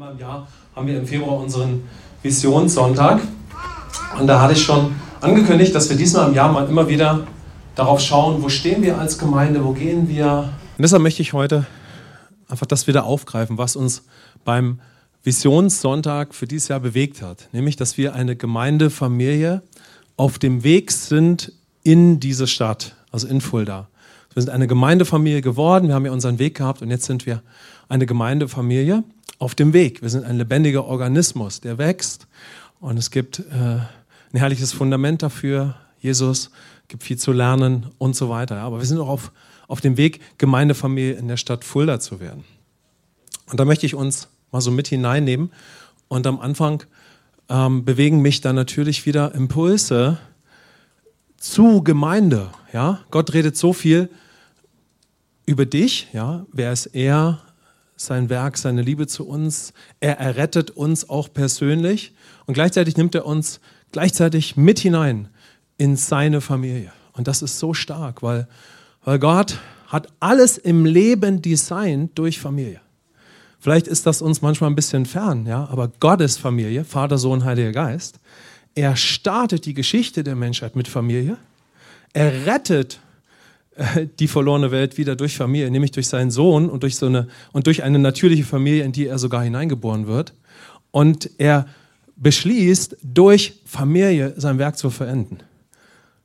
Einmal im Jahr haben wir im Februar unseren Visionssonntag. Und da hatte ich schon angekündigt, dass wir diesmal im Jahr mal immer wieder darauf schauen, wo stehen wir als Gemeinde, wo gehen wir. Und deshalb möchte ich heute einfach das wieder aufgreifen, was uns beim Visionssonntag für dieses Jahr bewegt hat. Nämlich, dass wir eine Gemeindefamilie auf dem Weg sind in diese Stadt, also in Fulda. Wir sind eine Gemeindefamilie geworden, wir haben ja unseren Weg gehabt und jetzt sind wir eine Gemeindefamilie auf dem Weg. Wir sind ein lebendiger Organismus, der wächst und es gibt äh, ein herrliches Fundament dafür. Jesus gibt viel zu lernen und so weiter. Aber wir sind auch auf, auf dem Weg, Gemeindefamilie in der Stadt Fulda zu werden. Und da möchte ich uns mal so mit hineinnehmen. Und am Anfang ähm, bewegen mich dann natürlich wieder Impulse zu Gemeinde. Ja? Gott redet so viel über dich. Ja? Wer ist er? Sein Werk, seine Liebe zu uns. Er errettet uns auch persönlich. Und gleichzeitig nimmt er uns gleichzeitig mit hinein in seine Familie. Und das ist so stark, weil, weil Gott hat alles im Leben designt durch Familie. Vielleicht ist das uns manchmal ein bisschen fern, ja, aber Gottes Familie, Vater, Sohn, Heiliger Geist, er startet die Geschichte der Menschheit mit Familie. Er rettet die verlorene Welt wieder durch Familie, nämlich durch seinen Sohn und durch, so eine, und durch eine natürliche Familie, in die er sogar hineingeboren wird. Und er beschließt, durch Familie sein Werk zu verenden.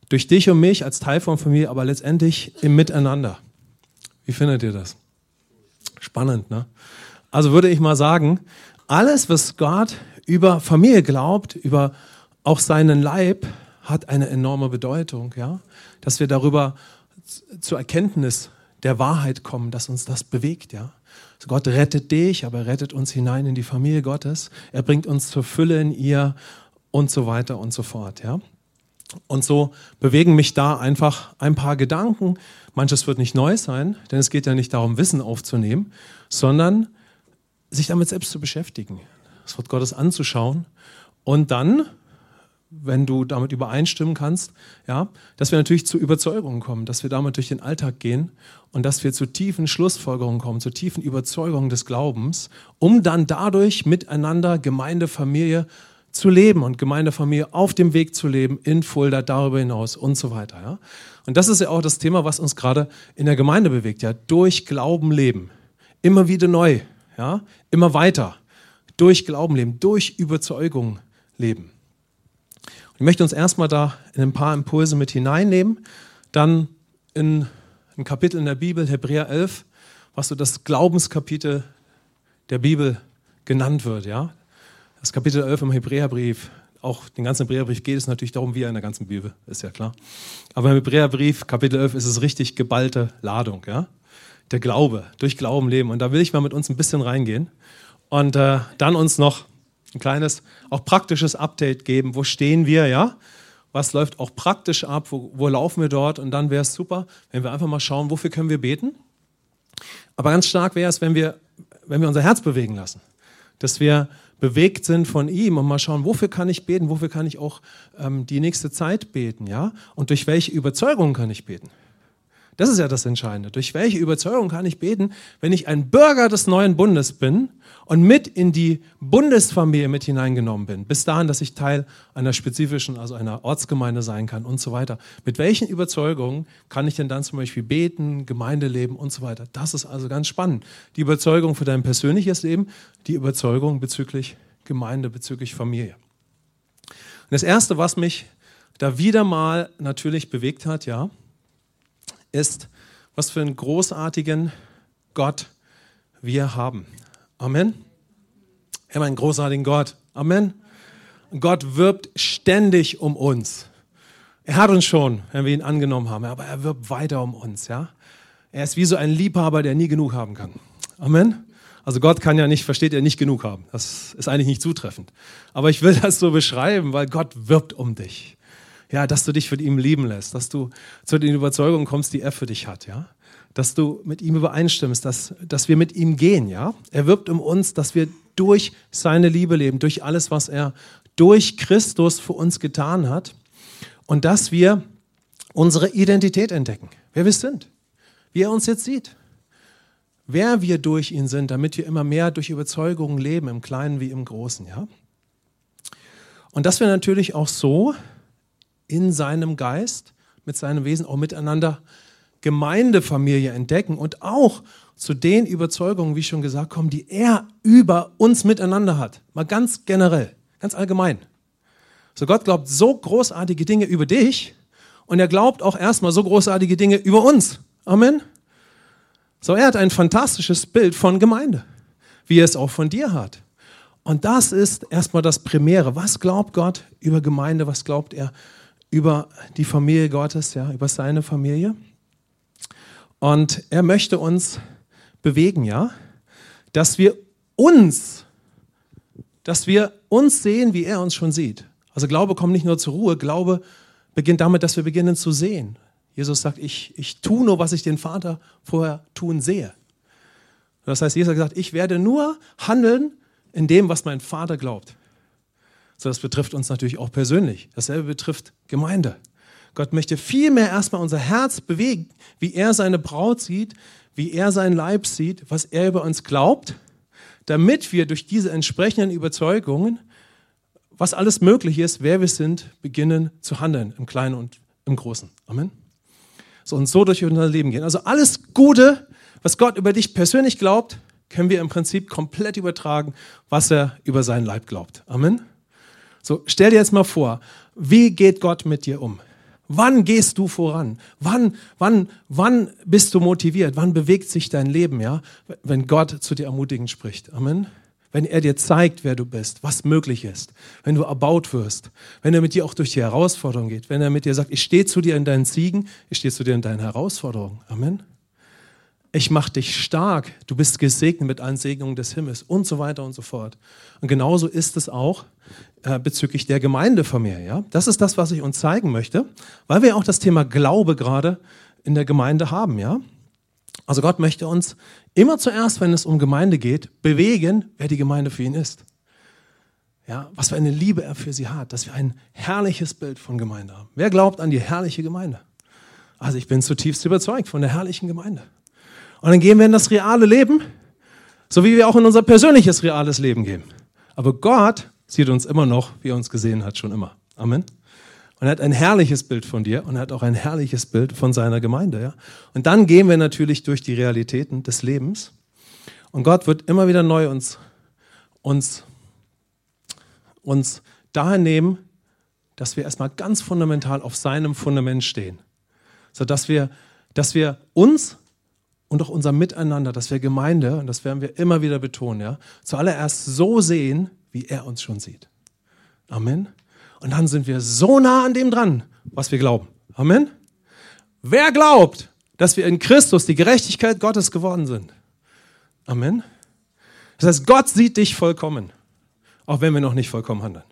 Durch dich und mich als Teil von Familie, aber letztendlich im Miteinander. Wie findet ihr das? Spannend, ne? Also würde ich mal sagen, alles, was Gott über Familie glaubt, über auch seinen Leib, hat eine enorme Bedeutung, ja? Dass wir darüber zur Erkenntnis der Wahrheit kommen, dass uns das bewegt, ja? Also Gott rettet dich, aber er rettet uns hinein in die Familie Gottes. Er bringt uns zur Fülle in ihr und so weiter und so fort, ja? Und so bewegen mich da einfach ein paar Gedanken. Manches wird nicht neu sein, denn es geht ja nicht darum, Wissen aufzunehmen, sondern sich damit selbst zu beschäftigen, das Wort Gottes anzuschauen und dann, wenn du damit übereinstimmen kannst, ja, dass wir natürlich zu Überzeugungen kommen, dass wir damit durch den Alltag gehen und dass wir zu tiefen Schlussfolgerungen kommen, zu tiefen Überzeugungen des Glaubens, um dann dadurch miteinander Gemeinde, Familie zu leben und Gemeindefamilie auf dem Weg zu leben, in Fulda, darüber hinaus und so weiter. Ja? Und das ist ja auch das Thema, was uns gerade in der Gemeinde bewegt, ja, durch Glauben leben. Immer wieder neu, ja, immer weiter. Durch Glauben leben, durch Überzeugung leben. Ich möchte uns erstmal da in ein paar Impulse mit hineinnehmen, dann in ein Kapitel in der Bibel, Hebräer 11, was so das Glaubenskapitel der Bibel genannt wird, ja. Das Kapitel 11 im Hebräerbrief, auch den ganzen Hebräerbrief geht es natürlich darum, wie er in der ganzen Bibel, ist ja klar. Aber im Hebräerbrief, Kapitel 11, ist es richtig geballte Ladung, ja der Glaube, durch Glauben leben. Und da will ich mal mit uns ein bisschen reingehen und äh, dann uns noch ein kleines, auch praktisches Update geben. Wo stehen wir, ja? Was läuft auch praktisch ab? Wo, wo laufen wir dort? Und dann wäre es super, wenn wir einfach mal schauen, wofür können wir beten? Aber ganz stark wäre es, wenn wir, wenn wir unser Herz bewegen lassen. Dass wir bewegt sind von ihm und mal schauen, wofür kann ich beten? Wofür kann ich auch ähm, die nächste Zeit beten, ja? Und durch welche Überzeugung kann ich beten? Das ist ja das Entscheidende. Durch welche Überzeugung kann ich beten, wenn ich ein Bürger des neuen Bundes bin und mit in die Bundesfamilie mit hineingenommen bin, bis dahin, dass ich Teil einer spezifischen, also einer Ortsgemeinde sein kann und so weiter. Mit welchen Überzeugungen kann ich denn dann zum Beispiel beten, Gemeinde leben und so weiter? Das ist also ganz spannend. Die Überzeugung für dein persönliches Leben, die Überzeugung bezüglich Gemeinde, bezüglich Familie. Und das Erste, was mich da wieder mal natürlich bewegt hat, ja, ist, was für einen großartigen Gott wir haben. Amen. Wir haben einen großartigen Gott. Amen. Gott wirbt ständig um uns. Er hat uns schon, wenn wir ihn angenommen haben, aber er wirbt weiter um uns. Ja? Er ist wie so ein Liebhaber, der nie genug haben kann. Amen. Also Gott kann ja nicht, versteht er, nicht genug haben. Das ist eigentlich nicht zutreffend. Aber ich will das so beschreiben, weil Gott wirbt um dich ja, dass du dich von ihm lieben lässt, dass du zu den Überzeugungen kommst, die er für dich hat, ja, dass du mit ihm übereinstimmst, dass, dass wir mit ihm gehen, ja. Er wirbt um uns, dass wir durch seine Liebe leben, durch alles, was er durch Christus für uns getan hat und dass wir unsere Identität entdecken, wer wir sind, wie er uns jetzt sieht. wer wir durch ihn sind, damit wir immer mehr durch Überzeugungen leben, im Kleinen wie im Großen, ja. Und dass wir natürlich auch so in seinem Geist, mit seinem Wesen auch miteinander Gemeindefamilie entdecken und auch zu den Überzeugungen, wie schon gesagt, kommen, die er über uns miteinander hat. Mal ganz generell, ganz allgemein. So Gott glaubt so großartige Dinge über dich und er glaubt auch erstmal so großartige Dinge über uns. Amen. So, er hat ein fantastisches Bild von Gemeinde, wie er es auch von dir hat. Und das ist erstmal das Primäre. Was glaubt Gott über Gemeinde? Was glaubt er über die Familie Gottes, ja, über seine Familie? Und er möchte uns bewegen, ja, dass wir uns, dass wir uns sehen, wie er uns schon sieht. Also Glaube kommt nicht nur zur Ruhe, Glaube beginnt damit, dass wir beginnen zu sehen. Jesus sagt, ich, ich tue nur, was ich den Vater vorher tun sehe. Das heißt, Jesus hat gesagt, ich werde nur handeln in dem, was mein Vater glaubt. So, das betrifft uns natürlich auch persönlich. Dasselbe betrifft Gemeinde. Gott möchte vielmehr erstmal unser Herz bewegen, wie er seine Braut sieht, wie er seinen Leib sieht, was er über uns glaubt, damit wir durch diese entsprechenden Überzeugungen was alles möglich ist, wer wir sind, beginnen zu handeln, im Kleinen und im Großen. Amen. So und so durch unser Leben gehen. Also alles Gute, was Gott über dich persönlich glaubt, können wir im Prinzip komplett übertragen, was er über seinen Leib glaubt. Amen. So, stell dir jetzt mal vor, wie geht Gott mit dir um? Wann gehst du voran? Wann, wann, wann bist du motiviert? Wann bewegt sich dein Leben, ja? Wenn Gott zu dir ermutigend spricht. Amen wenn er dir zeigt, wer du bist, was möglich ist, wenn du erbaut wirst, wenn er mit dir auch durch die Herausforderung geht, wenn er mit dir sagt, ich stehe zu dir in deinen Siegen, ich stehe zu dir in deinen Herausforderungen. Amen. Ich mache dich stark, du bist gesegnet mit allen Segnungen des Himmels und so weiter und so fort. Und genauso ist es auch äh, bezüglich der Gemeindefamilie. Ja? Das ist das, was ich uns zeigen möchte, weil wir auch das Thema Glaube gerade in der Gemeinde haben. Ja? Also Gott möchte uns immer zuerst, wenn es um Gemeinde geht, bewegen, wer die Gemeinde für ihn ist. Ja, was für eine Liebe er für sie hat, dass wir ein herrliches Bild von Gemeinde haben. Wer glaubt an die herrliche Gemeinde? Also ich bin zutiefst überzeugt von der herrlichen Gemeinde. Und dann gehen wir in das reale Leben, so wie wir auch in unser persönliches reales Leben gehen. Aber Gott sieht uns immer noch, wie er uns gesehen hat, schon immer. Amen. Und er hat ein herrliches Bild von dir und er hat auch ein herrliches Bild von seiner Gemeinde. Ja? Und dann gehen wir natürlich durch die Realitäten des Lebens. Und Gott wird immer wieder neu uns, uns, uns dahin nehmen, dass wir erstmal ganz fundamental auf seinem Fundament stehen. Sodass wir, dass wir uns und auch unser Miteinander, dass wir Gemeinde, und das werden wir immer wieder betonen, ja, zuallererst so sehen, wie er uns schon sieht. Amen. Und dann sind wir so nah an dem dran, was wir glauben. Amen. Wer glaubt, dass wir in Christus die Gerechtigkeit Gottes geworden sind? Amen. Das heißt, Gott sieht dich vollkommen, auch wenn wir noch nicht vollkommen handeln.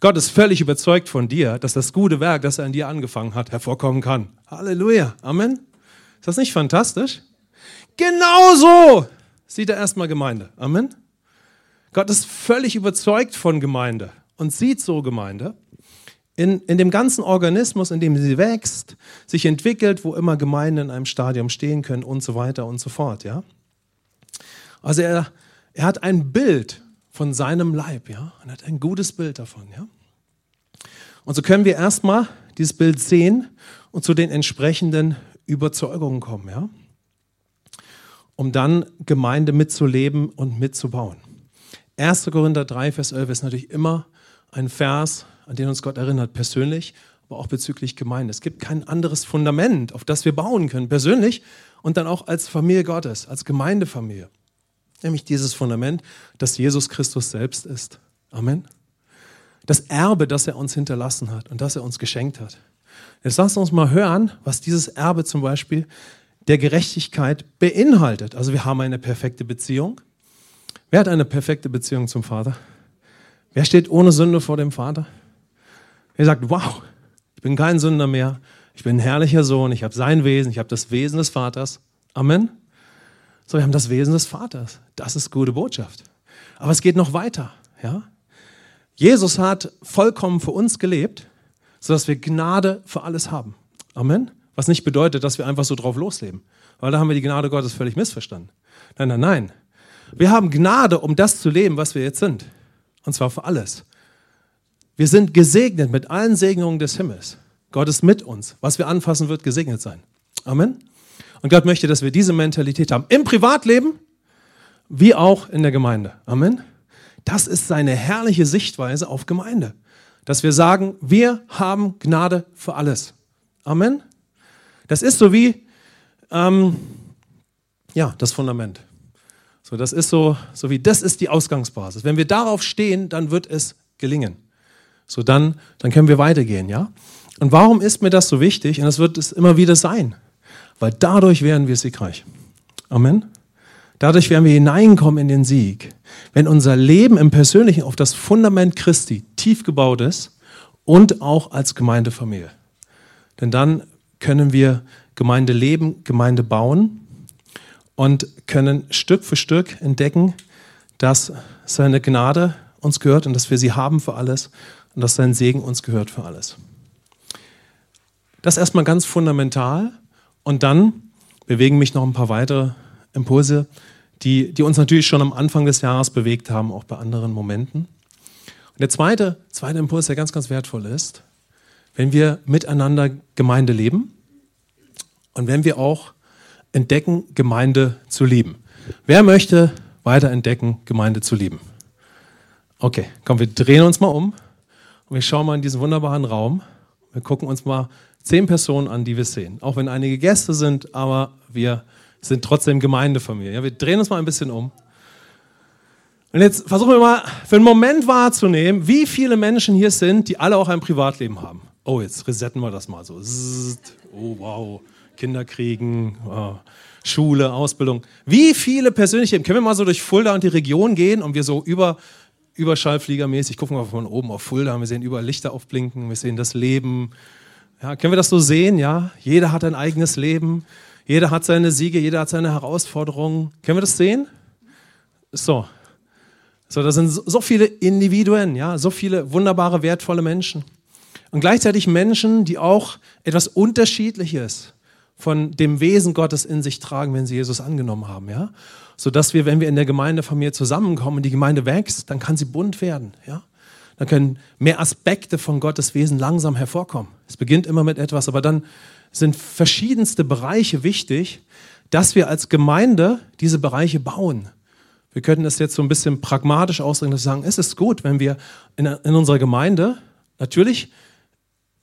Gott ist völlig überzeugt von dir, dass das gute Werk, das er in dir angefangen hat, hervorkommen kann. Halleluja. Amen. Ist das nicht fantastisch? Genauso sieht er erstmal Gemeinde. Amen. Gott ist völlig überzeugt von Gemeinde und sieht so Gemeinde in, in dem ganzen Organismus, in dem sie wächst, sich entwickelt, wo immer Gemeinden in einem Stadium stehen können und so weiter und so fort. Ja? Also er, er hat ein Bild von seinem Leib, ja, und hat ein gutes Bild davon, ja. Und so können wir erstmal dieses Bild sehen und zu den entsprechenden Überzeugungen kommen, ja, um dann Gemeinde mitzuleben und mitzubauen. 1. Korinther 3, Vers 11 ist natürlich immer ein Vers, an den uns Gott erinnert, persönlich, aber auch bezüglich Gemeinde. Es gibt kein anderes Fundament, auf das wir bauen können, persönlich und dann auch als Familie Gottes, als Gemeindefamilie. Nämlich dieses Fundament, das Jesus Christus selbst ist. Amen. Das Erbe, das er uns hinterlassen hat und das er uns geschenkt hat. Jetzt lasst uns mal hören, was dieses Erbe zum Beispiel der Gerechtigkeit beinhaltet. Also wir haben eine perfekte Beziehung. Wer hat eine perfekte Beziehung zum Vater? Wer steht ohne Sünde vor dem Vater? Wer sagt, wow, ich bin kein Sünder mehr, ich bin ein herrlicher Sohn, ich habe sein Wesen, ich habe das Wesen des Vaters. Amen. So, wir haben das Wesen des Vaters. Das ist gute Botschaft. Aber es geht noch weiter. Ja? Jesus hat vollkommen für uns gelebt, sodass wir Gnade für alles haben. Amen. Was nicht bedeutet, dass wir einfach so drauf losleben. weil da haben wir die Gnade Gottes völlig missverstanden. Nein, nein, nein. Wir haben Gnade, um das zu leben, was wir jetzt sind. Und zwar für alles. Wir sind gesegnet mit allen Segnungen des Himmels. Gott ist mit uns. Was wir anfassen, wird gesegnet sein. Amen. Und Gott möchte, dass wir diese Mentalität haben. Im Privatleben wie auch in der Gemeinde. Amen. Das ist seine herrliche Sichtweise auf Gemeinde. Dass wir sagen, wir haben Gnade für alles. Amen. Das ist so wie, ähm, ja, das Fundament. So, das ist so, so wie, das ist die Ausgangsbasis. Wenn wir darauf stehen, dann wird es gelingen. So, dann, dann können wir weitergehen, ja? Und warum ist mir das so wichtig? Und das wird es immer wieder sein. Weil dadurch werden wir siegreich. Amen. Dadurch werden wir hineinkommen in den Sieg. Wenn unser Leben im Persönlichen auf das Fundament Christi tief gebaut ist und auch als Gemeindefamilie. Denn dann können wir Gemeinde leben, Gemeinde bauen und können Stück für Stück entdecken, dass seine Gnade uns gehört und dass wir sie haben für alles und dass sein Segen uns gehört für alles. Das erstmal ganz fundamental und dann bewegen mich noch ein paar weitere Impulse, die, die uns natürlich schon am Anfang des Jahres bewegt haben, auch bei anderen Momenten. Der zweite, zweite Impuls, der ganz, ganz wertvoll ist, wenn wir miteinander Gemeinde leben und wenn wir auch entdecken, Gemeinde zu lieben. Wer möchte weiter entdecken, Gemeinde zu lieben? Okay, komm, wir drehen uns mal um und wir schauen mal in diesen wunderbaren Raum. Wir gucken uns mal zehn Personen an, die wir sehen. Auch wenn einige Gäste sind, aber wir sind trotzdem Gemeindefamilie. Ja, wir drehen uns mal ein bisschen um. Und jetzt versuchen wir mal für einen Moment wahrzunehmen, wie viele Menschen hier sind, die alle auch ein Privatleben haben. Oh, jetzt resetten wir das mal so. Oh, wow. Kinder kriegen, oh, Schule, Ausbildung. Wie viele persönliche, können wir mal so durch Fulda und die Region gehen und wir so über, überschallfliegermäßig gucken wir von oben auf Fulda, wir sehen überall Lichter aufblinken, wir sehen das Leben. Ja, können wir das so sehen? Ja, jeder hat ein eigenes Leben. Jeder hat seine Siege, jeder hat seine Herausforderungen. Können wir das sehen? So. So, das sind so viele Individuen, ja, so viele wunderbare, wertvolle Menschen. Und gleichzeitig Menschen, die auch etwas Unterschiedliches von dem Wesen Gottes in sich tragen, wenn sie Jesus angenommen haben, ja. So dass wir, wenn wir in der Gemeindefamilie zusammenkommen und die Gemeinde wächst, dann kann sie bunt werden, ja. Dann können mehr Aspekte von Gottes Wesen langsam hervorkommen. Es beginnt immer mit etwas, aber dann sind verschiedenste Bereiche wichtig, dass wir als Gemeinde diese Bereiche bauen. Wir könnten das jetzt so ein bisschen pragmatisch ausdrücken, dass wir sagen, es ist gut, wenn wir in, in unserer Gemeinde, natürlich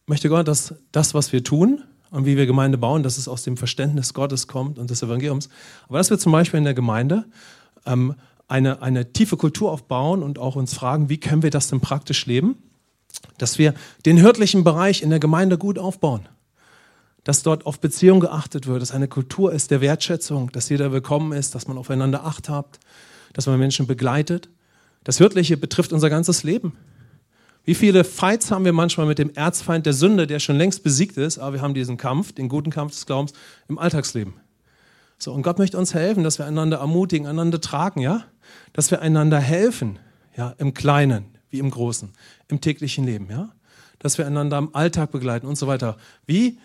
möchte Gott, dass das, was wir tun und wie wir Gemeinde bauen, dass es aus dem Verständnis Gottes kommt und des Evangeliums. Aber dass wir zum Beispiel in der Gemeinde ähm, eine, eine tiefe Kultur aufbauen und auch uns fragen, wie können wir das denn praktisch leben? Dass wir den hirtlichen Bereich in der Gemeinde gut aufbauen dass dort auf Beziehung geachtet wird, dass eine Kultur ist der Wertschätzung, dass jeder willkommen ist, dass man aufeinander Acht habt, dass man Menschen begleitet. Das Hirtliche betrifft unser ganzes Leben. Wie viele Fights haben wir manchmal mit dem Erzfeind der Sünde, der schon längst besiegt ist, aber wir haben diesen Kampf, den guten Kampf des Glaubens im Alltagsleben. So, und Gott möchte uns helfen, dass wir einander ermutigen, einander tragen, ja? Dass wir einander helfen, ja, im Kleinen wie im Großen, im täglichen Leben, ja? Dass wir einander im Alltag begleiten und so weiter. Wie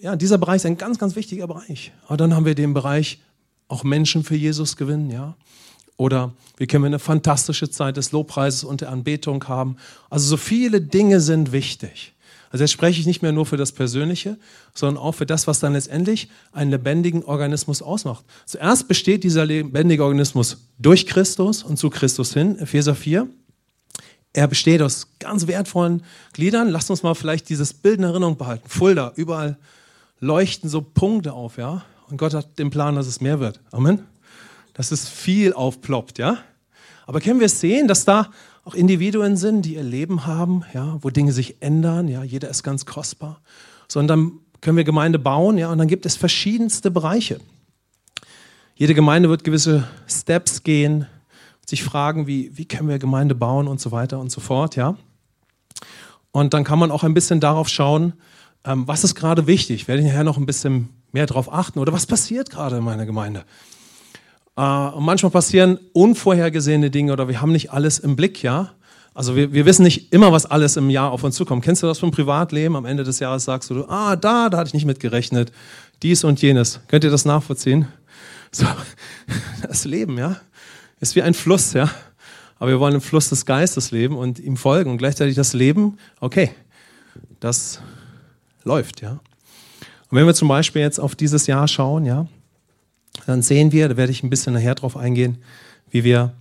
ja, dieser Bereich ist ein ganz, ganz wichtiger Bereich. Aber dann haben wir den Bereich auch Menschen für Jesus gewinnen, ja. Oder wie können wir eine fantastische Zeit des Lobpreises und der Anbetung haben. Also so viele Dinge sind wichtig. Also jetzt spreche ich nicht mehr nur für das Persönliche, sondern auch für das, was dann letztendlich einen lebendigen Organismus ausmacht. Zuerst besteht dieser lebendige Organismus durch Christus und zu Christus hin, Epheser 4. Er besteht aus ganz wertvollen Gliedern. Lasst uns mal vielleicht dieses Bild in Erinnerung behalten. Fulda, überall leuchten so Punkte auf, ja. Und Gott hat den Plan, dass es mehr wird. Amen. Dass es viel aufploppt, ja. Aber können wir sehen, dass da auch Individuen sind, die ihr Leben haben, ja, wo Dinge sich ändern, ja. Jeder ist ganz kostbar. Sondern können wir Gemeinde bauen, ja. Und dann gibt es verschiedenste Bereiche. Jede Gemeinde wird gewisse Steps gehen, sich fragen, wie, wie können wir Gemeinde bauen und so weiter und so fort, ja. Und dann kann man auch ein bisschen darauf schauen, ähm, was ist gerade wichtig? Werde ich nachher noch ein bisschen mehr darauf achten? Oder was passiert gerade in meiner Gemeinde? Äh, und manchmal passieren unvorhergesehene Dinge oder wir haben nicht alles im Blick, ja. Also wir, wir wissen nicht immer, was alles im Jahr auf uns zukommt. Kennst du das vom Privatleben? Am Ende des Jahres sagst du, ah, da, da hatte ich nicht mit gerechnet. dies und jenes. Könnt ihr das nachvollziehen? So, das Leben, ja, ist wie ein Fluss, ja. Aber wir wollen im Fluss des Geistes leben und ihm folgen und gleichzeitig das Leben, okay, das läuft, ja. Und wenn wir zum Beispiel jetzt auf dieses Jahr schauen, ja, dann sehen wir, da werde ich ein bisschen nachher drauf eingehen, wie wir,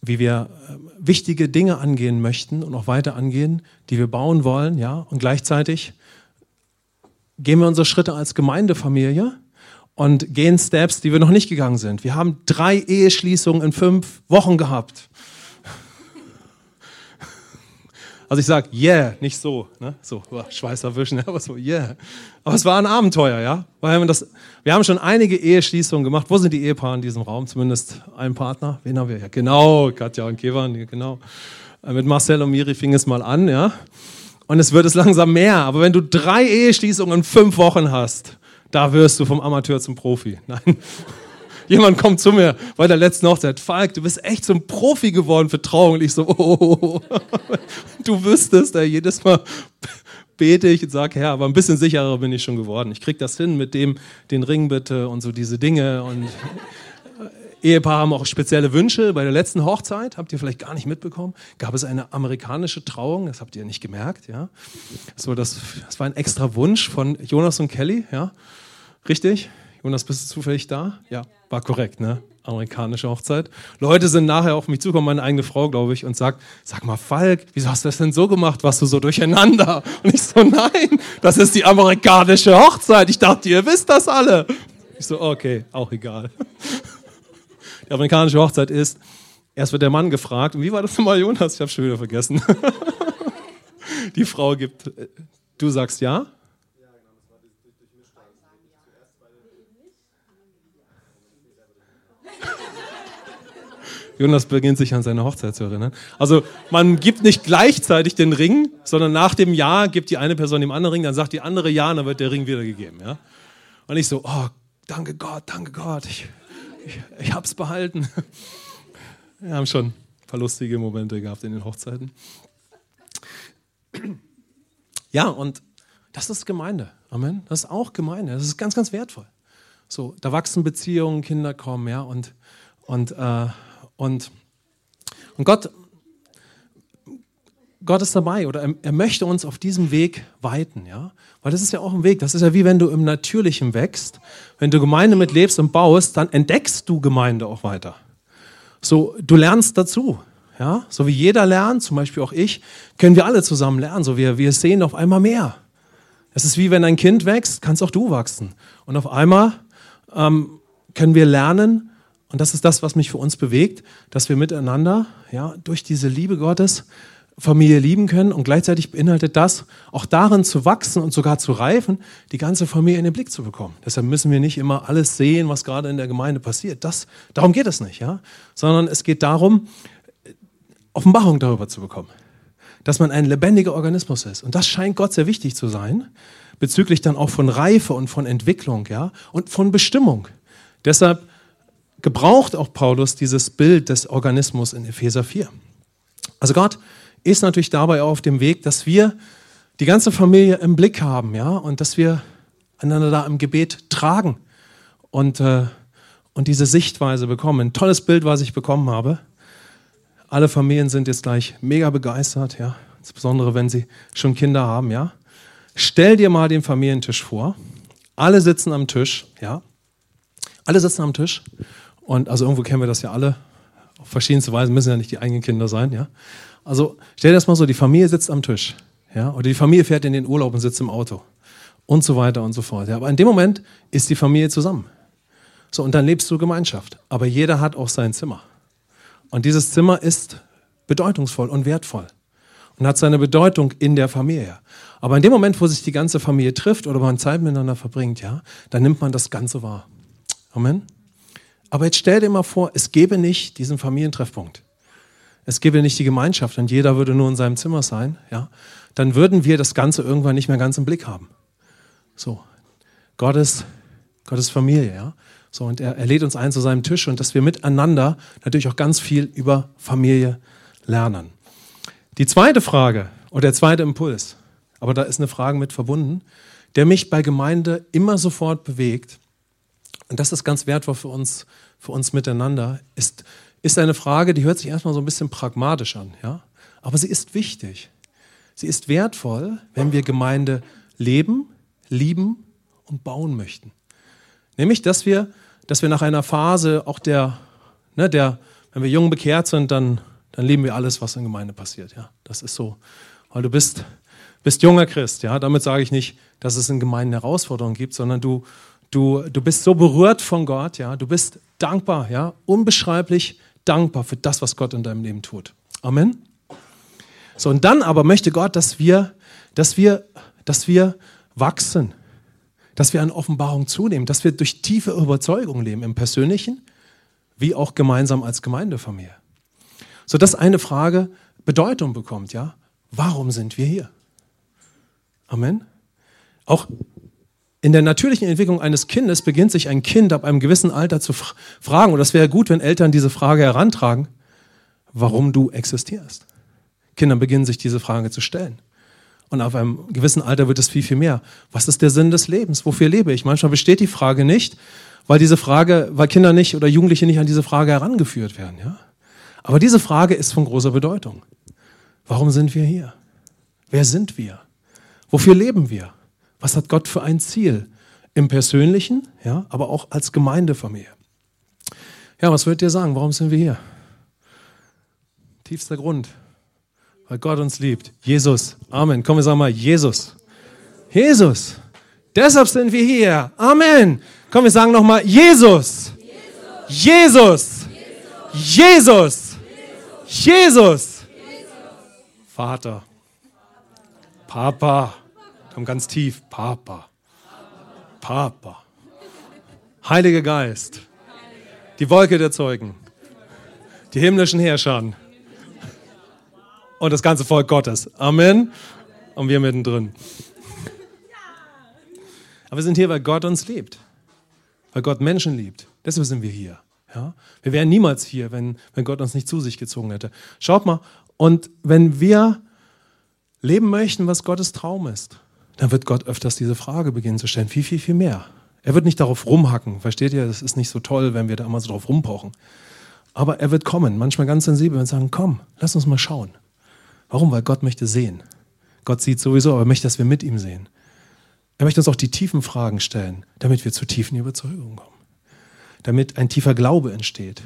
wie wir äh, wichtige Dinge angehen möchten und auch weiter angehen, die wir bauen wollen, ja, und gleichzeitig gehen wir unsere Schritte als Gemeindefamilie und gehen Steps, die wir noch nicht gegangen sind. Wir haben drei Eheschließungen in fünf Wochen gehabt. Also ich sage, yeah, nicht so, ne? so Schweiß erwischen, aber so, yeah. Aber es war ein Abenteuer, ja. Weil wir, das, wir haben schon einige Eheschließungen gemacht. Wo sind die Ehepaare in diesem Raum? Zumindest ein Partner. Wen haben wir? Ja, genau, Katja und Kevan, genau. Äh, mit Marcel und Miri fing es mal an, ja. Und es wird es langsam mehr. Aber wenn du drei Eheschließungen in fünf Wochen hast, da wirst du vom Amateur zum Profi. Nein. Jemand kommt zu mir bei der letzten Hochzeit. Falk, du bist echt zum Profi geworden für Trauung. Und ich so, oh, du wüsstest, ey, jedes Mal bete ich und sage, Herr, aber ein bisschen sicherer bin ich schon geworden. Ich krieg das hin mit dem, den Ring bitte und so diese Dinge. Und Ehepaare haben auch spezielle Wünsche. Bei der letzten Hochzeit, habt ihr vielleicht gar nicht mitbekommen, gab es eine amerikanische Trauung. Das habt ihr nicht gemerkt, ja. So, das, das war ein extra Wunsch von Jonas und Kelly, ja. Richtig? Jonas, bist du zufällig da? Ja, war korrekt, ne? Amerikanische Hochzeit. Leute sind nachher auf mich zugekommen, meine eigene Frau, glaube ich, und sagt, sag mal, Falk, wieso hast du das denn so gemacht? Warst du so durcheinander? Und ich so, nein, das ist die amerikanische Hochzeit. Ich dachte, ihr wisst das alle. Ich so, okay, auch egal. Die amerikanische Hochzeit ist, erst wird der Mann gefragt, und wie war das nochmal, Jonas? Ich habe schon wieder vergessen. Die Frau gibt, äh, du sagst ja, Jonas beginnt sich an seine Hochzeit zu erinnern. Also man gibt nicht gleichzeitig den Ring, sondern nach dem Ja gibt die eine Person dem anderen Ring, dann sagt die andere Ja und dann wird der Ring wiedergegeben. Ja? Und ich so, oh, danke Gott, danke Gott, ich, ich, ich hab's behalten. Wir haben schon ein paar lustige Momente gehabt in den Hochzeiten. Ja, und das ist Gemeinde. Amen. Das ist auch Gemeinde. Das ist ganz, ganz wertvoll. So, da wachsen Beziehungen, Kinder kommen, ja, und, und äh, und, und Gott, Gott ist dabei oder er, er, möchte uns auf diesem Weg weiten, ja. Weil das ist ja auch ein Weg. Das ist ja wie wenn du im Natürlichen wächst. Wenn du Gemeinde mitlebst und baust, dann entdeckst du Gemeinde auch weiter. So, du lernst dazu. Ja, so wie jeder lernt, zum Beispiel auch ich, können wir alle zusammen lernen. So wir, wir sehen auf einmal mehr. Es ist wie wenn ein Kind wächst, kannst auch du wachsen. Und auf einmal ähm, können wir lernen, und das ist das, was mich für uns bewegt, dass wir miteinander, ja, durch diese Liebe Gottes Familie lieben können und gleichzeitig beinhaltet das, auch darin zu wachsen und sogar zu reifen, die ganze Familie in den Blick zu bekommen. Deshalb müssen wir nicht immer alles sehen, was gerade in der Gemeinde passiert. Das, darum geht es nicht, ja? sondern es geht darum, Offenbarung darüber zu bekommen, dass man ein lebendiger Organismus ist. Und das scheint Gott sehr wichtig zu sein, bezüglich dann auch von Reife und von Entwicklung ja? und von Bestimmung. Deshalb gebraucht auch Paulus dieses Bild des Organismus in Epheser 4. Also Gott ist natürlich dabei auch auf dem Weg, dass wir die ganze Familie im Blick haben, ja, und dass wir einander da im Gebet tragen und, äh, und diese Sichtweise bekommen. Ein tolles Bild, was ich bekommen habe. Alle Familien sind jetzt gleich mega begeistert, ja, insbesondere wenn sie schon Kinder haben, ja. Stell dir mal den Familientisch vor. Alle sitzen am Tisch, ja. Alle sitzen am Tisch und also irgendwo kennen wir das ja alle. Auf verschiedenste Weise müssen ja nicht die eigenen Kinder sein, ja. Also stell dir das mal so, die Familie sitzt am Tisch, ja, oder die Familie fährt in den Urlaub und sitzt im Auto und so weiter und so fort. Ja. Aber in dem Moment ist die Familie zusammen. So, und dann lebst du Gemeinschaft. Aber jeder hat auch sein Zimmer. Und dieses Zimmer ist bedeutungsvoll und wertvoll und hat seine Bedeutung in der Familie. Aber in dem Moment, wo sich die ganze Familie trifft oder man Zeit miteinander verbringt, ja, dann nimmt man das Ganze wahr. Amen. Aber jetzt stell dir mal vor, es gäbe nicht diesen Familientreffpunkt. Es gäbe nicht die Gemeinschaft und jeder würde nur in seinem Zimmer sein, ja. Dann würden wir das Ganze irgendwann nicht mehr ganz im Blick haben. So. Gottes, Gottes Familie, ja. So, und er, er lädt uns ein zu seinem Tisch und dass wir miteinander natürlich auch ganz viel über Familie lernen. Die zweite Frage oder der zweite Impuls, aber da ist eine Frage mit verbunden, der mich bei Gemeinde immer sofort bewegt, und das ist ganz wertvoll für uns, für uns miteinander, ist, ist eine Frage, die hört sich erstmal so ein bisschen pragmatisch an, ja? aber sie ist wichtig. Sie ist wertvoll, wenn wir Gemeinde leben, lieben und bauen möchten. Nämlich, dass wir, dass wir nach einer Phase auch der, ne, der, wenn wir jung bekehrt sind, dann, dann lieben wir alles, was in Gemeinde passiert. Ja, das ist so. Weil du bist, bist junger Christ. Ja, damit sage ich nicht, dass es in Gemeinden Herausforderungen gibt, sondern du, du, du bist so berührt von Gott. Ja, du bist dankbar. Ja, unbeschreiblich dankbar für das, was Gott in deinem Leben tut. Amen. So, und dann aber möchte Gott, dass wir, dass wir, dass wir wachsen, dass wir an Offenbarung zunehmen, dass wir durch tiefe Überzeugung leben, im Persönlichen wie auch gemeinsam als Gemeindefamilie. Sodass eine Frage Bedeutung bekommt, ja? Warum sind wir hier? Amen. Auch in der natürlichen Entwicklung eines Kindes beginnt sich ein Kind ab einem gewissen Alter zu fragen, und das wäre gut, wenn Eltern diese Frage herantragen, warum du existierst. Kinder beginnen sich diese Frage zu stellen. Und auf einem gewissen Alter wird es viel, viel mehr. Was ist der Sinn des Lebens? Wofür lebe ich? Manchmal besteht die Frage nicht, weil diese Frage, weil Kinder nicht oder Jugendliche nicht an diese Frage herangeführt werden. Ja? Aber diese Frage ist von großer Bedeutung. Warum sind wir hier? Wer sind wir? Wofür leben wir? Was hat Gott für ein Ziel? Im Persönlichen, ja, aber auch als Gemeindefamilie. Ja, was würdet ihr sagen? Warum sind wir hier? Tiefster Grund, weil Gott uns liebt. Jesus. Amen. Komm, wir sagen mal Jesus. Jesus. Deshalb sind wir hier. Amen. Komm, wir sagen nochmal Jesus. Jesus. Jesus. Jesus. Vater. Papa. Komm ganz tief. Papa. Papa. Heiliger Geist. Die Wolke der Zeugen. Die himmlischen Herrscher und das ganze Volk Gottes. Amen. Und wir mittendrin. Aber wir sind hier, weil Gott uns liebt. Weil Gott Menschen liebt. Deshalb sind wir hier. Ja? Wir wären niemals hier, wenn, wenn Gott uns nicht zu sich gezogen hätte. Schaut mal, und wenn wir leben möchten, was Gottes Traum ist, dann wird Gott öfters diese Frage beginnen zu stellen. Viel, viel, viel mehr. Er wird nicht darauf rumhacken. Versteht ihr? Das ist nicht so toll, wenn wir da immer so drauf rumpochen. Aber er wird kommen, manchmal ganz sensibel und sagen, komm, lass uns mal schauen. Warum? Weil Gott möchte sehen. Gott sieht sowieso, aber er möchte, dass wir mit ihm sehen. Er möchte uns auch die tiefen Fragen stellen, damit wir zu tiefen Überzeugungen kommen. Damit ein tiefer Glaube entsteht.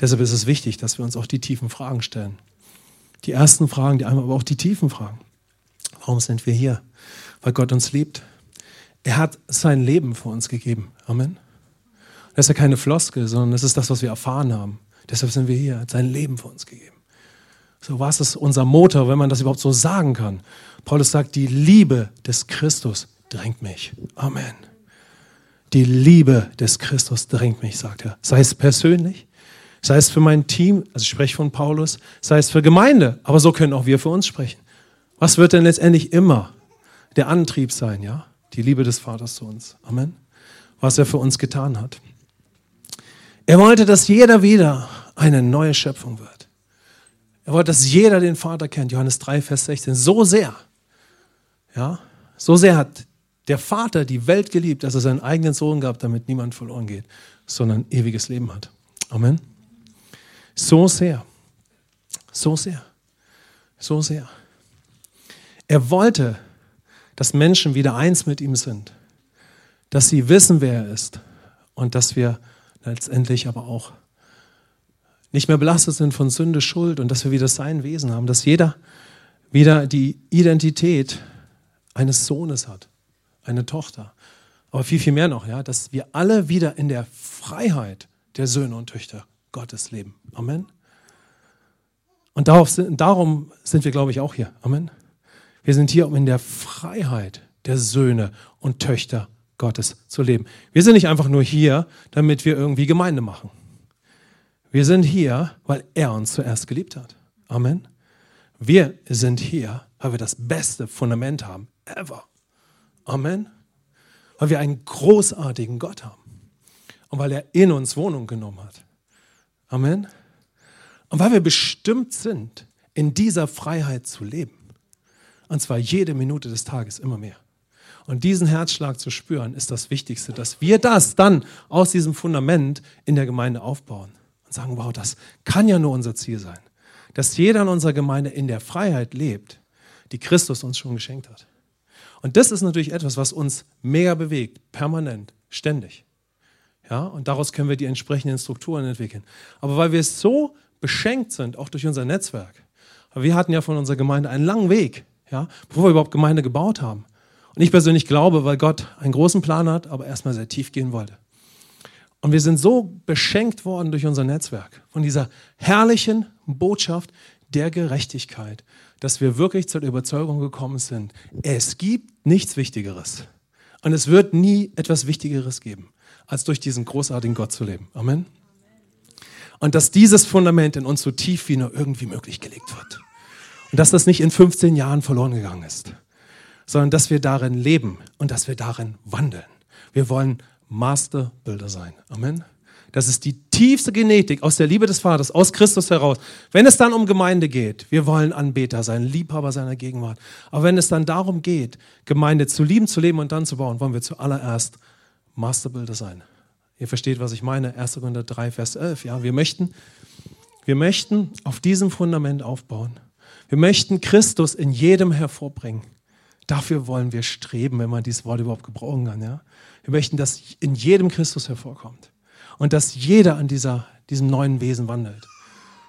Deshalb ist es wichtig, dass wir uns auch die tiefen Fragen stellen. Die ersten Fragen, die einmal aber auch die tiefen Fragen. Warum sind wir hier? Weil Gott uns liebt. Er hat sein Leben für uns gegeben. Amen. Das ist ja keine Floskel, sondern das ist das, was wir erfahren haben. Deshalb sind wir hier. Er hat sein Leben für uns gegeben. So was ist unser Motor, wenn man das überhaupt so sagen kann. Paulus sagt, die Liebe des Christus drängt mich. Amen. Die Liebe des Christus drängt mich, sagt er. Sei es persönlich, sei es für mein Team, also ich spreche von Paulus, sei es für Gemeinde, aber so können auch wir für uns sprechen. Was wird denn letztendlich immer der Antrieb sein, ja? Die Liebe des Vaters zu uns. Amen. Was er für uns getan hat. Er wollte, dass jeder wieder eine neue Schöpfung wird. Er wollte, dass jeder den Vater kennt. Johannes 3, Vers 16. So sehr, ja, so sehr hat der Vater die Welt geliebt, dass er seinen eigenen Sohn gab, damit niemand verloren geht, sondern ewiges Leben hat. Amen. So sehr, so sehr, so sehr. Er wollte, dass Menschen wieder eins mit ihm sind, dass sie wissen, wer er ist und dass wir letztendlich aber auch nicht mehr belastet sind von Sünde, Schuld und dass wir wieder sein Wesen haben, dass jeder wieder die Identität eines Sohnes hat, eine Tochter. Aber viel, viel mehr noch, ja, dass wir alle wieder in der Freiheit der Söhne und Töchter Gottes leben. Amen. Und darauf, darum sind wir, glaube ich, auch hier. Amen. Wir sind hier, um in der Freiheit der Söhne und Töchter Gottes zu leben. Wir sind nicht einfach nur hier, damit wir irgendwie Gemeinde machen. Wir sind hier, weil er uns zuerst geliebt hat. Amen. Wir sind hier, weil wir das beste Fundament haben, ever. Amen. Weil wir einen großartigen Gott haben. Und weil er in uns Wohnung genommen hat. Amen. Und weil wir bestimmt sind, in dieser Freiheit zu leben. Und zwar jede Minute des Tages immer mehr. Und diesen Herzschlag zu spüren, ist das Wichtigste, dass wir das dann aus diesem Fundament in der Gemeinde aufbauen und sagen, wow, das kann ja nur unser Ziel sein. Dass jeder in unserer Gemeinde in der Freiheit lebt, die Christus uns schon geschenkt hat. Und das ist natürlich etwas, was uns mega bewegt, permanent, ständig. Ja, und daraus können wir die entsprechenden Strukturen entwickeln. Aber weil wir so beschenkt sind, auch durch unser Netzwerk, wir hatten ja von unserer Gemeinde einen langen Weg, ja, bevor wir überhaupt Gemeinde gebaut haben. Und ich persönlich glaube, weil Gott einen großen Plan hat, aber erstmal sehr tief gehen wollte. Und wir sind so beschenkt worden durch unser Netzwerk, von dieser herrlichen Botschaft der Gerechtigkeit, dass wir wirklich zur Überzeugung gekommen sind, es gibt nichts Wichtigeres. Und es wird nie etwas Wichtigeres geben, als durch diesen großartigen Gott zu leben. Amen. Und dass dieses Fundament in uns so tief wie nur irgendwie möglich gelegt wird. Und dass das nicht in 15 Jahren verloren gegangen ist, sondern dass wir darin leben und dass wir darin wandeln. Wir wollen Masterbilder sein. Amen. Das ist die tiefste Genetik aus der Liebe des Vaters, aus Christus heraus. Wenn es dann um Gemeinde geht, wir wollen Anbeter sein, Liebhaber seiner Gegenwart. Aber wenn es dann darum geht, Gemeinde zu lieben, zu leben und dann zu bauen, wollen wir zuallererst Masterbilder sein. Ihr versteht, was ich meine. 1. Korinther 3, Vers 11. Ja, wir möchten, wir möchten auf diesem Fundament aufbauen. Wir möchten Christus in jedem hervorbringen. Dafür wollen wir streben, wenn man dieses Wort überhaupt gebrauchen kann. Ja? Wir möchten, dass in jedem Christus hervorkommt und dass jeder an dieser, diesem neuen Wesen wandelt.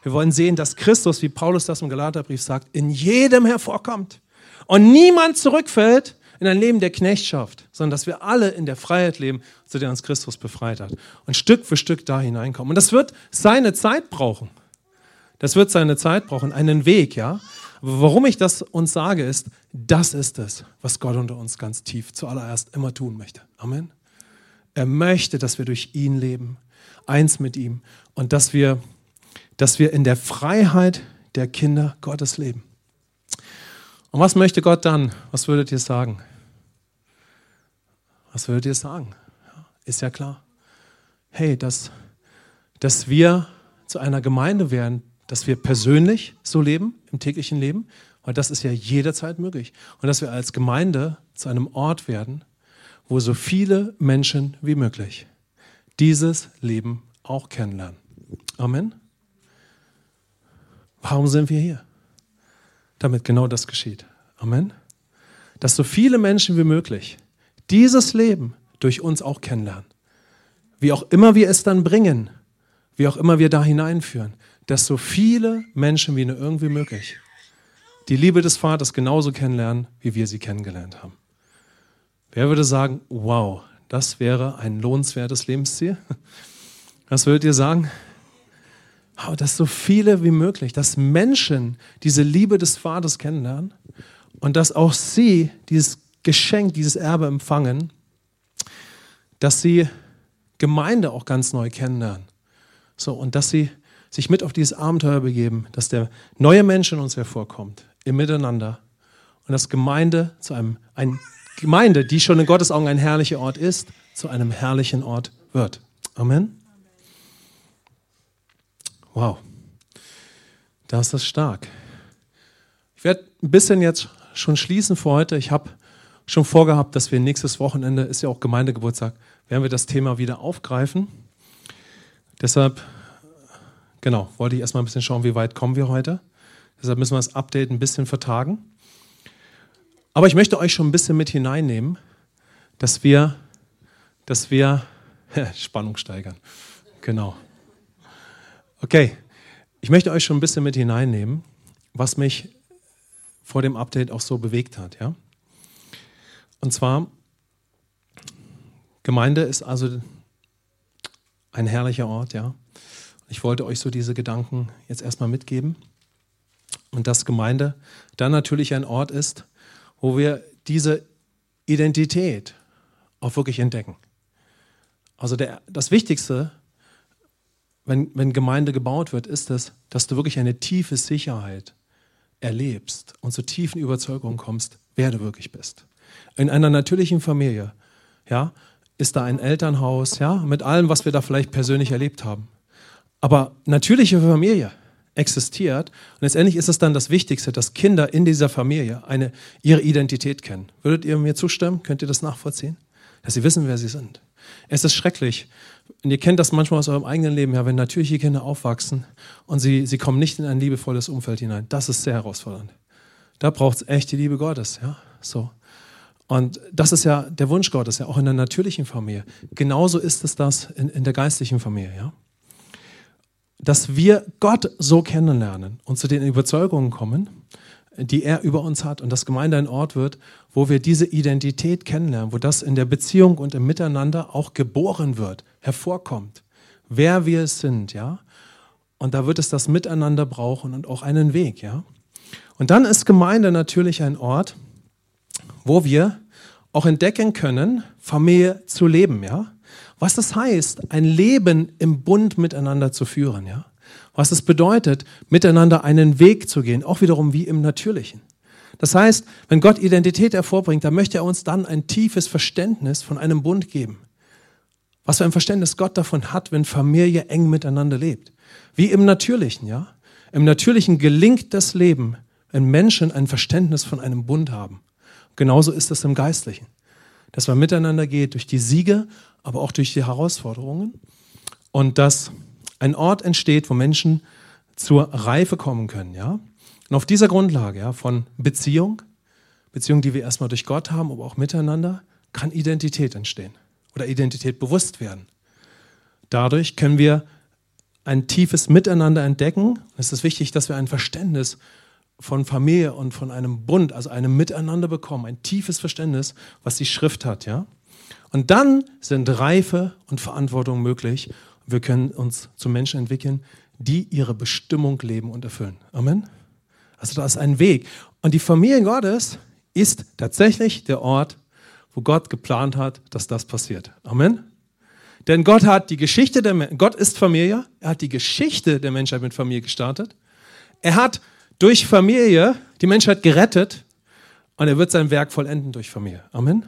Wir wollen sehen, dass Christus, wie Paulus das im Galaterbrief sagt, in jedem hervorkommt und niemand zurückfällt in ein Leben der Knechtschaft, sondern dass wir alle in der Freiheit leben, zu der uns Christus befreit hat und Stück für Stück da hineinkommen. Und das wird seine Zeit brauchen. Das wird seine Zeit brauchen, einen Weg, ja. Warum ich das uns sage, ist, das ist es, was Gott unter uns ganz tief zuallererst immer tun möchte. Amen. Er möchte, dass wir durch ihn leben, eins mit ihm und dass wir, dass wir in der Freiheit der Kinder Gottes leben. Und was möchte Gott dann? Was würdet ihr sagen? Was würdet ihr sagen? ist ja klar. Hey, dass, dass wir zu einer Gemeinde werden, dass wir persönlich so leben, im täglichen Leben, weil das ist ja jederzeit möglich. Und dass wir als Gemeinde zu einem Ort werden, wo so viele Menschen wie möglich dieses Leben auch kennenlernen. Amen. Warum sind wir hier? Damit genau das geschieht. Amen. Dass so viele Menschen wie möglich dieses Leben durch uns auch kennenlernen. Wie auch immer wir es dann bringen, wie auch immer wir da hineinführen, dass so viele Menschen wie nur irgendwie möglich die Liebe des Vaters genauso kennenlernen, wie wir sie kennengelernt haben. Wer würde sagen, wow, das wäre ein lohnenswertes Lebensziel? Was würdet ihr sagen? Aber dass so viele wie möglich, dass Menschen diese Liebe des Vaters kennenlernen und dass auch sie dieses Geschenk, dieses Erbe empfangen, dass sie Gemeinde auch ganz neu kennenlernen. So, und dass sie sich mit auf dieses Abenteuer begeben, dass der neue Mensch in uns hervorkommt, im Miteinander und dass Gemeinde zu einem, ein Gemeinde, die schon in Gottes Augen ein herrlicher Ort ist, zu einem herrlichen Ort wird. Amen. Wow. Da ist das stark. Ich werde ein bisschen jetzt schon schließen für heute. Ich habe schon vorgehabt, dass wir nächstes Wochenende, ist ja auch Gemeindegeburtstag, werden wir das Thema wieder aufgreifen. Deshalb, genau, wollte ich erstmal ein bisschen schauen, wie weit kommen wir heute. Deshalb müssen wir das Update ein bisschen vertagen. Aber ich möchte euch schon ein bisschen mit hineinnehmen, dass wir, dass wir Spannung steigern. Genau. Okay, ich möchte euch schon ein bisschen mit hineinnehmen, was mich vor dem Update auch so bewegt hat. Ja? Und zwar, Gemeinde ist also ein herrlicher Ort. Ja? Ich wollte euch so diese Gedanken jetzt erstmal mitgeben. Und dass Gemeinde dann natürlich ein Ort ist, wo wir diese Identität auch wirklich entdecken. Also der, das Wichtigste, wenn, wenn Gemeinde gebaut wird, ist es, dass du wirklich eine tiefe Sicherheit erlebst und zu tiefen Überzeugungen kommst, wer du wirklich bist. In einer natürlichen Familie, ja, ist da ein Elternhaus, ja, mit allem, was wir da vielleicht persönlich erlebt haben. Aber natürliche Familie existiert. Und letztendlich ist es dann das Wichtigste, dass Kinder in dieser Familie eine, ihre Identität kennen. Würdet ihr mir zustimmen? Könnt ihr das nachvollziehen? Dass sie wissen, wer sie sind. Es ist schrecklich. Und ihr kennt das manchmal aus eurem eigenen Leben, ja, wenn natürliche Kinder aufwachsen und sie, sie kommen nicht in ein liebevolles Umfeld hinein. Das ist sehr herausfordernd. Da braucht es echt die Liebe Gottes, ja. So. Und das ist ja der Wunsch Gottes, ja auch in der natürlichen Familie. Genauso ist es das in, in der geistlichen Familie, ja. Dass wir Gott so kennenlernen und zu den Überzeugungen kommen, die er über uns hat und dass Gemeinde ein Ort wird, wo wir diese Identität kennenlernen, wo das in der Beziehung und im Miteinander auch geboren wird, hervorkommt, wer wir sind, ja. Und da wird es das Miteinander brauchen und auch einen Weg, ja. Und dann ist Gemeinde natürlich ein Ort, wo wir auch entdecken können, Familie zu leben, ja. Was das heißt, ein Leben im Bund miteinander zu führen, ja was es bedeutet, miteinander einen Weg zu gehen, auch wiederum wie im Natürlichen. Das heißt, wenn Gott Identität hervorbringt, dann möchte er uns dann ein tiefes Verständnis von einem Bund geben. Was für ein Verständnis Gott davon hat, wenn Familie eng miteinander lebt. Wie im Natürlichen, ja? Im Natürlichen gelingt das Leben, wenn Menschen ein Verständnis von einem Bund haben. Genauso ist es im Geistlichen. Dass man miteinander geht durch die Siege, aber auch durch die Herausforderungen. Und dass ein Ort entsteht, wo Menschen zur Reife kommen können, ja. Und auf dieser Grundlage ja, von Beziehung, Beziehung, die wir erstmal durch Gott haben, aber auch miteinander, kann Identität entstehen oder Identität bewusst werden. Dadurch können wir ein tiefes Miteinander entdecken. Es ist wichtig, dass wir ein Verständnis von Familie und von einem Bund, also einem Miteinander bekommen, ein tiefes Verständnis, was die Schrift hat, ja. Und dann sind Reife und Verantwortung möglich wir können uns zu Menschen entwickeln, die ihre Bestimmung leben und erfüllen. Amen. Also da ist ein Weg. Und die Familie Gottes ist tatsächlich der Ort, wo Gott geplant hat, dass das passiert. Amen. Denn Gott hat die Geschichte der Gott ist Familie, er hat die Geschichte der Menschheit mit Familie gestartet. Er hat durch Familie die Menschheit gerettet und er wird sein Werk vollenden durch Familie. Amen.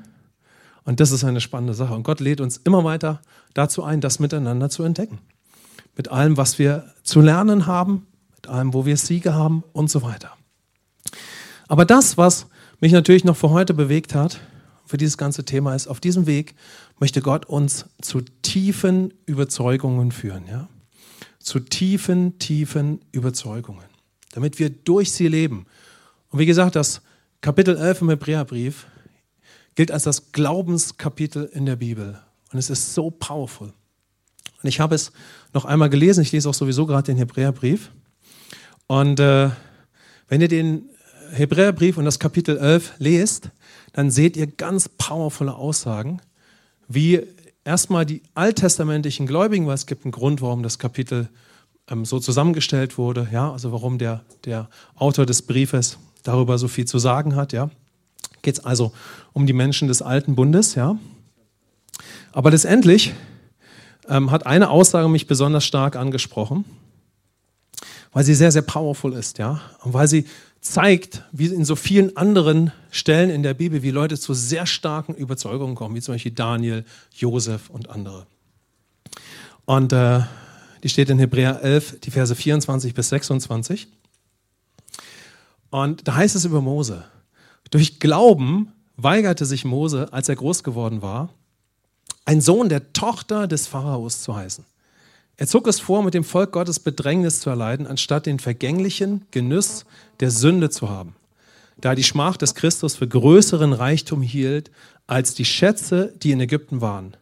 Und das ist eine spannende Sache. Und Gott lädt uns immer weiter dazu ein, das miteinander zu entdecken. Mit allem, was wir zu lernen haben, mit allem, wo wir Siege haben und so weiter. Aber das, was mich natürlich noch für heute bewegt hat, für dieses ganze Thema ist, auf diesem Weg möchte Gott uns zu tiefen Überzeugungen führen. Ja? Zu tiefen, tiefen Überzeugungen, damit wir durch sie leben. Und wie gesagt, das Kapitel 11 im Hebräerbrief gilt als das Glaubenskapitel in der Bibel. Und es ist so powerful. Und ich habe es noch einmal gelesen. Ich lese auch sowieso gerade den Hebräerbrief. Und äh, wenn ihr den Hebräerbrief und das Kapitel 11 lest, dann seht ihr ganz powervolle Aussagen, wie erstmal die alttestamentlichen Gläubigen, weil es gibt einen Grund, warum das Kapitel ähm, so zusammengestellt wurde, ja, also warum der, der Autor des Briefes darüber so viel zu sagen hat, ja geht es also um die Menschen des alten Bundes, ja. Aber letztendlich ähm, hat eine Aussage mich besonders stark angesprochen, weil sie sehr, sehr powerful ist, ja. Und weil sie zeigt, wie in so vielen anderen Stellen in der Bibel, wie Leute zu sehr starken Überzeugungen kommen, wie zum Beispiel Daniel, Josef und andere. Und äh, die steht in Hebräer 11, die Verse 24 bis 26. Und da heißt es über Mose, durch Glauben weigerte sich Mose, als er groß geworden war, ein Sohn der Tochter des Pharaos zu heißen. Er zog es vor, mit dem Volk Gottes Bedrängnis zu erleiden, anstatt den vergänglichen Genuss der Sünde zu haben, da er die Schmach des Christus für größeren Reichtum hielt als die Schätze, die in Ägypten waren.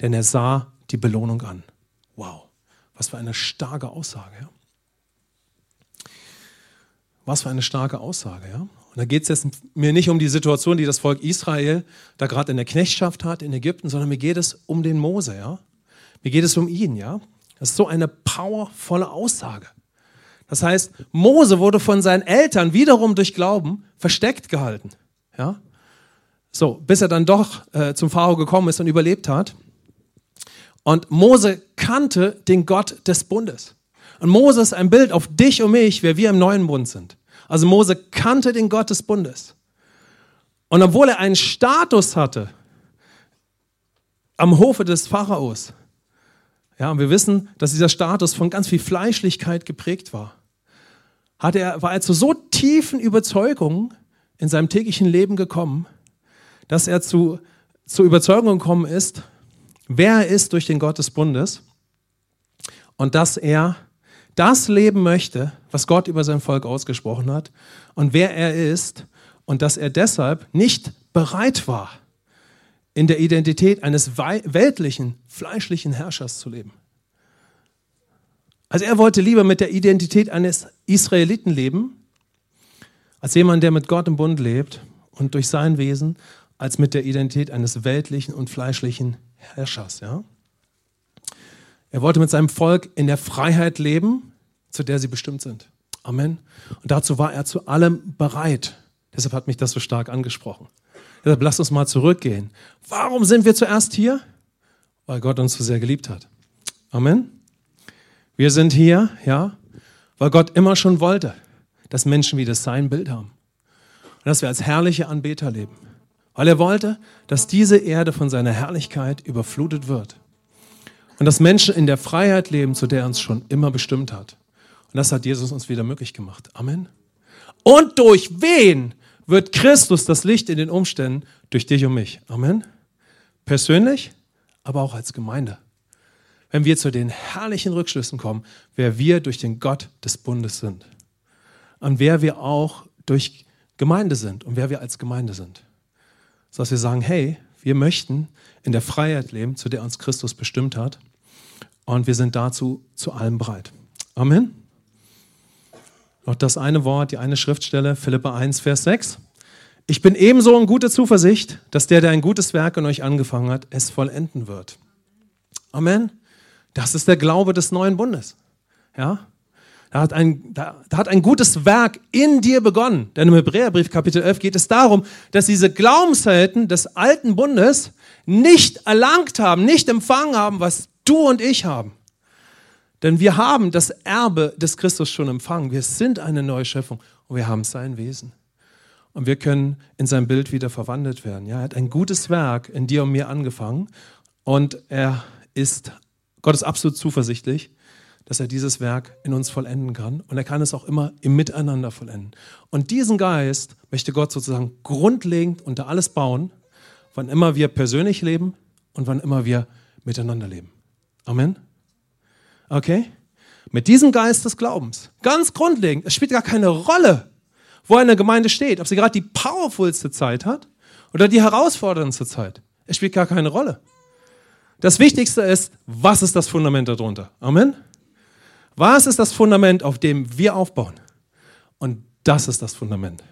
Denn er sah die Belohnung an. Wow, was für eine starke Aussage. Ja? Was für eine starke Aussage. Ja? Und da geht es jetzt mir nicht um die Situation, die das Volk Israel da gerade in der Knechtschaft hat in Ägypten, sondern mir geht es um den Mose, ja. Mir geht es um ihn, ja. Das ist so eine powervolle Aussage. Das heißt, Mose wurde von seinen Eltern wiederum durch Glauben versteckt gehalten, ja. So, bis er dann doch äh, zum Pharao gekommen ist und überlebt hat. Und Mose kannte den Gott des Bundes. Und Mose ist ein Bild auf dich und mich, wer wir im neuen Bund sind. Also Mose kannte den Gott des Bundes. Und obwohl er einen Status hatte am Hofe des Pharaos, ja, und wir wissen, dass dieser Status von ganz viel Fleischlichkeit geprägt war, hat er, war er zu so tiefen Überzeugungen in seinem täglichen Leben gekommen, dass er zu, zur Überzeugung gekommen ist, wer er ist durch den Gott des Bundes und dass er das leben möchte, was Gott über sein Volk ausgesprochen hat und wer er ist und dass er deshalb nicht bereit war, in der Identität eines weltlichen, fleischlichen Herrschers zu leben. Also er wollte lieber mit der Identität eines Israeliten leben, als jemand, der mit Gott im Bund lebt und durch sein Wesen, als mit der Identität eines weltlichen und fleischlichen Herrschers. Ja? Er wollte mit seinem Volk in der Freiheit leben, zu der sie bestimmt sind. Amen. Und dazu war er zu allem bereit. Deshalb hat mich das so stark angesprochen. Deshalb lasst uns mal zurückgehen. Warum sind wir zuerst hier? Weil Gott uns so sehr geliebt hat. Amen. Wir sind hier, ja, weil Gott immer schon wollte, dass Menschen wieder sein Bild haben. Und dass wir als herrliche Anbeter leben. Weil er wollte, dass diese Erde von seiner Herrlichkeit überflutet wird. Und dass Menschen in der Freiheit leben, zu der er uns schon immer bestimmt hat. Und das hat Jesus uns wieder möglich gemacht. Amen. Und durch wen wird Christus das Licht in den Umständen? Durch dich und mich. Amen. Persönlich, aber auch als Gemeinde wenn wir zu den herrlichen Rückschlüssen kommen, wer wir durch den Gott des Bundes sind. Und wer wir auch durch Gemeinde sind und wer wir als Gemeinde sind. So dass wir sagen, hey, wir möchten in der Freiheit leben, zu der uns Christus bestimmt hat. Und wir sind dazu zu allem bereit. Amen. Noch das eine Wort, die eine Schriftstelle, Philippa 1, Vers 6. Ich bin ebenso in guter Zuversicht, dass der, der ein gutes Werk in euch angefangen hat, es vollenden wird. Amen. Das ist der Glaube des neuen Bundes. Ja? Da hat, ein, da, da hat ein gutes Werk in dir begonnen. Denn im Hebräerbrief Kapitel 11 geht es darum, dass diese Glaubenshelden des alten Bundes nicht erlangt haben, nicht empfangen haben, was du und ich haben. Denn wir haben das Erbe des Christus schon empfangen. Wir sind eine neue Schöpfung und wir haben sein Wesen. Und wir können in sein Bild wieder verwandelt werden. Ja, er hat ein gutes Werk in dir und mir angefangen und er ist Gott ist absolut zuversichtlich, dass er dieses Werk in uns vollenden kann. Und er kann es auch immer im Miteinander vollenden. Und diesen Geist möchte Gott sozusagen grundlegend unter alles bauen, wann immer wir persönlich leben und wann immer wir miteinander leben. Amen. Okay? Mit diesem Geist des Glaubens, ganz grundlegend, es spielt gar keine Rolle, wo eine Gemeinde steht, ob sie gerade die powerfulste Zeit hat oder die herausforderndste Zeit. Es spielt gar keine Rolle. Das Wichtigste ist, was ist das Fundament darunter? Amen. Was ist das Fundament, auf dem wir aufbauen? Und das ist das Fundament.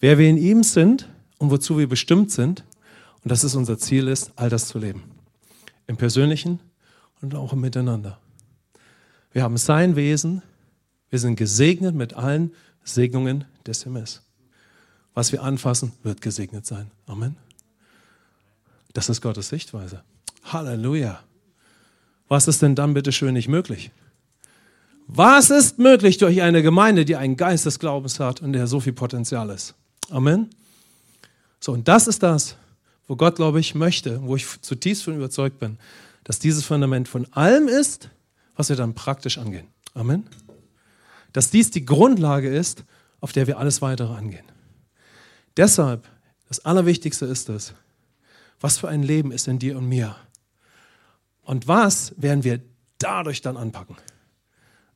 Wer wir in ihm sind und wozu wir bestimmt sind, und das ist unser Ziel ist, all das zu leben. Im Persönlichen und auch im Miteinander. Wir haben sein Wesen, wir sind gesegnet mit allen Segnungen des Himmels. Was wir anfassen, wird gesegnet sein. Amen. Das ist Gottes Sichtweise. Halleluja. Was ist denn dann bitte schön nicht möglich? Was ist möglich durch eine Gemeinde, die einen Geist des Glaubens hat und der so viel Potenzial ist? Amen. So, und das ist das, wo Gott, glaube ich, möchte, wo ich zutiefst von überzeugt bin, dass dieses Fundament von allem ist, was wir dann praktisch angehen. Amen. Dass dies die Grundlage ist, auf der wir alles weitere angehen. Deshalb, das Allerwichtigste ist es, was für ein Leben ist in dir und mir? Und was werden wir dadurch dann anpacken?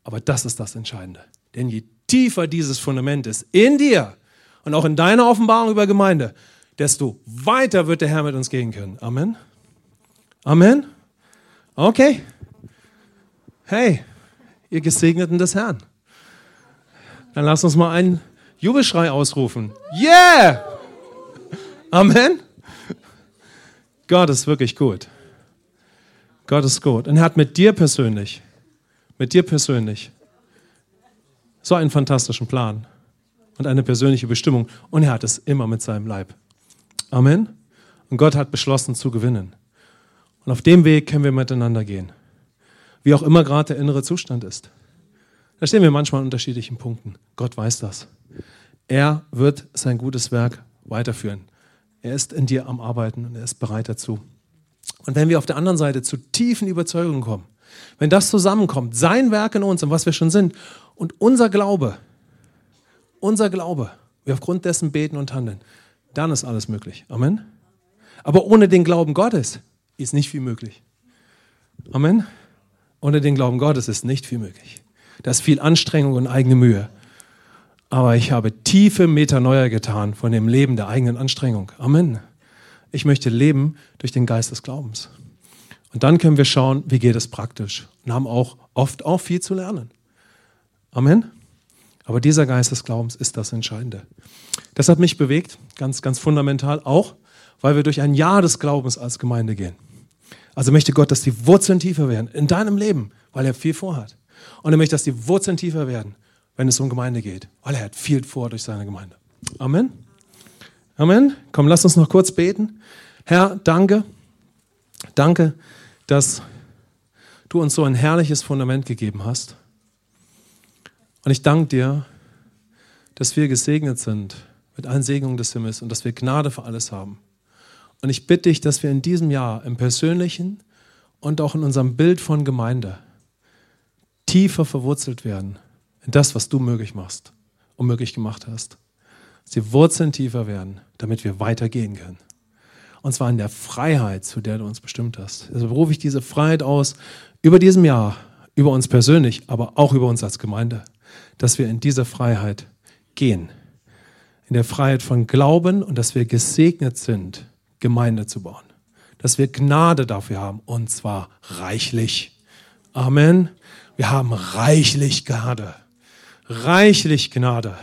Aber das ist das Entscheidende. Denn je tiefer dieses Fundament ist in dir und auch in deiner Offenbarung über Gemeinde, desto weiter wird der Herr mit uns gehen können. Amen. Amen. Okay. Hey, ihr Gesegneten des Herrn. Dann lasst uns mal einen Jubelschrei ausrufen. Yeah! Amen. Gott ist wirklich gut. Gott ist gut. Und er hat mit dir persönlich, mit dir persönlich, so einen fantastischen Plan und eine persönliche Bestimmung. Und er hat es immer mit seinem Leib. Amen. Und Gott hat beschlossen zu gewinnen. Und auf dem Weg können wir miteinander gehen. Wie auch immer gerade der innere Zustand ist. Da stehen wir manchmal an unterschiedlichen Punkten. Gott weiß das. Er wird sein gutes Werk weiterführen. Er ist in dir am Arbeiten und er ist bereit dazu. Und wenn wir auf der anderen Seite zu tiefen Überzeugungen kommen, wenn das zusammenkommt, sein Werk in uns und was wir schon sind und unser Glaube, unser Glaube, wir aufgrund dessen beten und handeln, dann ist alles möglich. Amen. Aber ohne den Glauben Gottes ist nicht viel möglich. Amen. Ohne den Glauben Gottes ist nicht viel möglich. Da ist viel Anstrengung und eigene Mühe. Aber ich habe tiefe Metanoia getan von dem Leben der eigenen Anstrengung. Amen. Ich möchte leben durch den Geist des Glaubens. Und dann können wir schauen, wie geht es praktisch. Und haben auch oft auch viel zu lernen. Amen. Aber dieser Geist des Glaubens ist das Entscheidende. Das hat mich bewegt, ganz, ganz fundamental auch, weil wir durch ein Jahr des Glaubens als Gemeinde gehen. Also möchte Gott, dass die Wurzeln tiefer werden in deinem Leben, weil er viel vorhat. Und er möchte, dass die Wurzeln tiefer werden, wenn es um Gemeinde geht, weil er hat viel vor durch seine Gemeinde. Amen. Amen. Komm, lass uns noch kurz beten. Herr, danke. Danke, dass du uns so ein herrliches Fundament gegeben hast. Und ich danke dir, dass wir gesegnet sind mit allen Segnungen des Himmels und dass wir Gnade für alles haben. Und ich bitte dich, dass wir in diesem Jahr im persönlichen und auch in unserem Bild von Gemeinde tiefer verwurzelt werden in das, was du möglich machst und möglich gemacht hast. Die Wurzeln tiefer werden, damit wir weitergehen können. Und zwar in der Freiheit, zu der du uns bestimmt hast. Also rufe ich diese Freiheit aus über diesem Jahr, über uns persönlich, aber auch über uns als Gemeinde, dass wir in diese Freiheit gehen. In der Freiheit von Glauben und dass wir gesegnet sind, Gemeinde zu bauen. Dass wir Gnade dafür haben und zwar reichlich. Amen. Wir haben reichlich Gnade. Reichlich Gnade.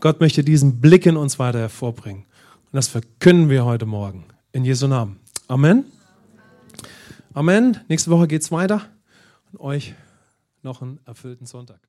Gott möchte diesen Blick in uns weiter hervorbringen. Und das verkünden wir heute Morgen. In Jesu Namen. Amen. Amen. Nächste Woche geht es weiter. Und euch noch einen erfüllten Sonntag.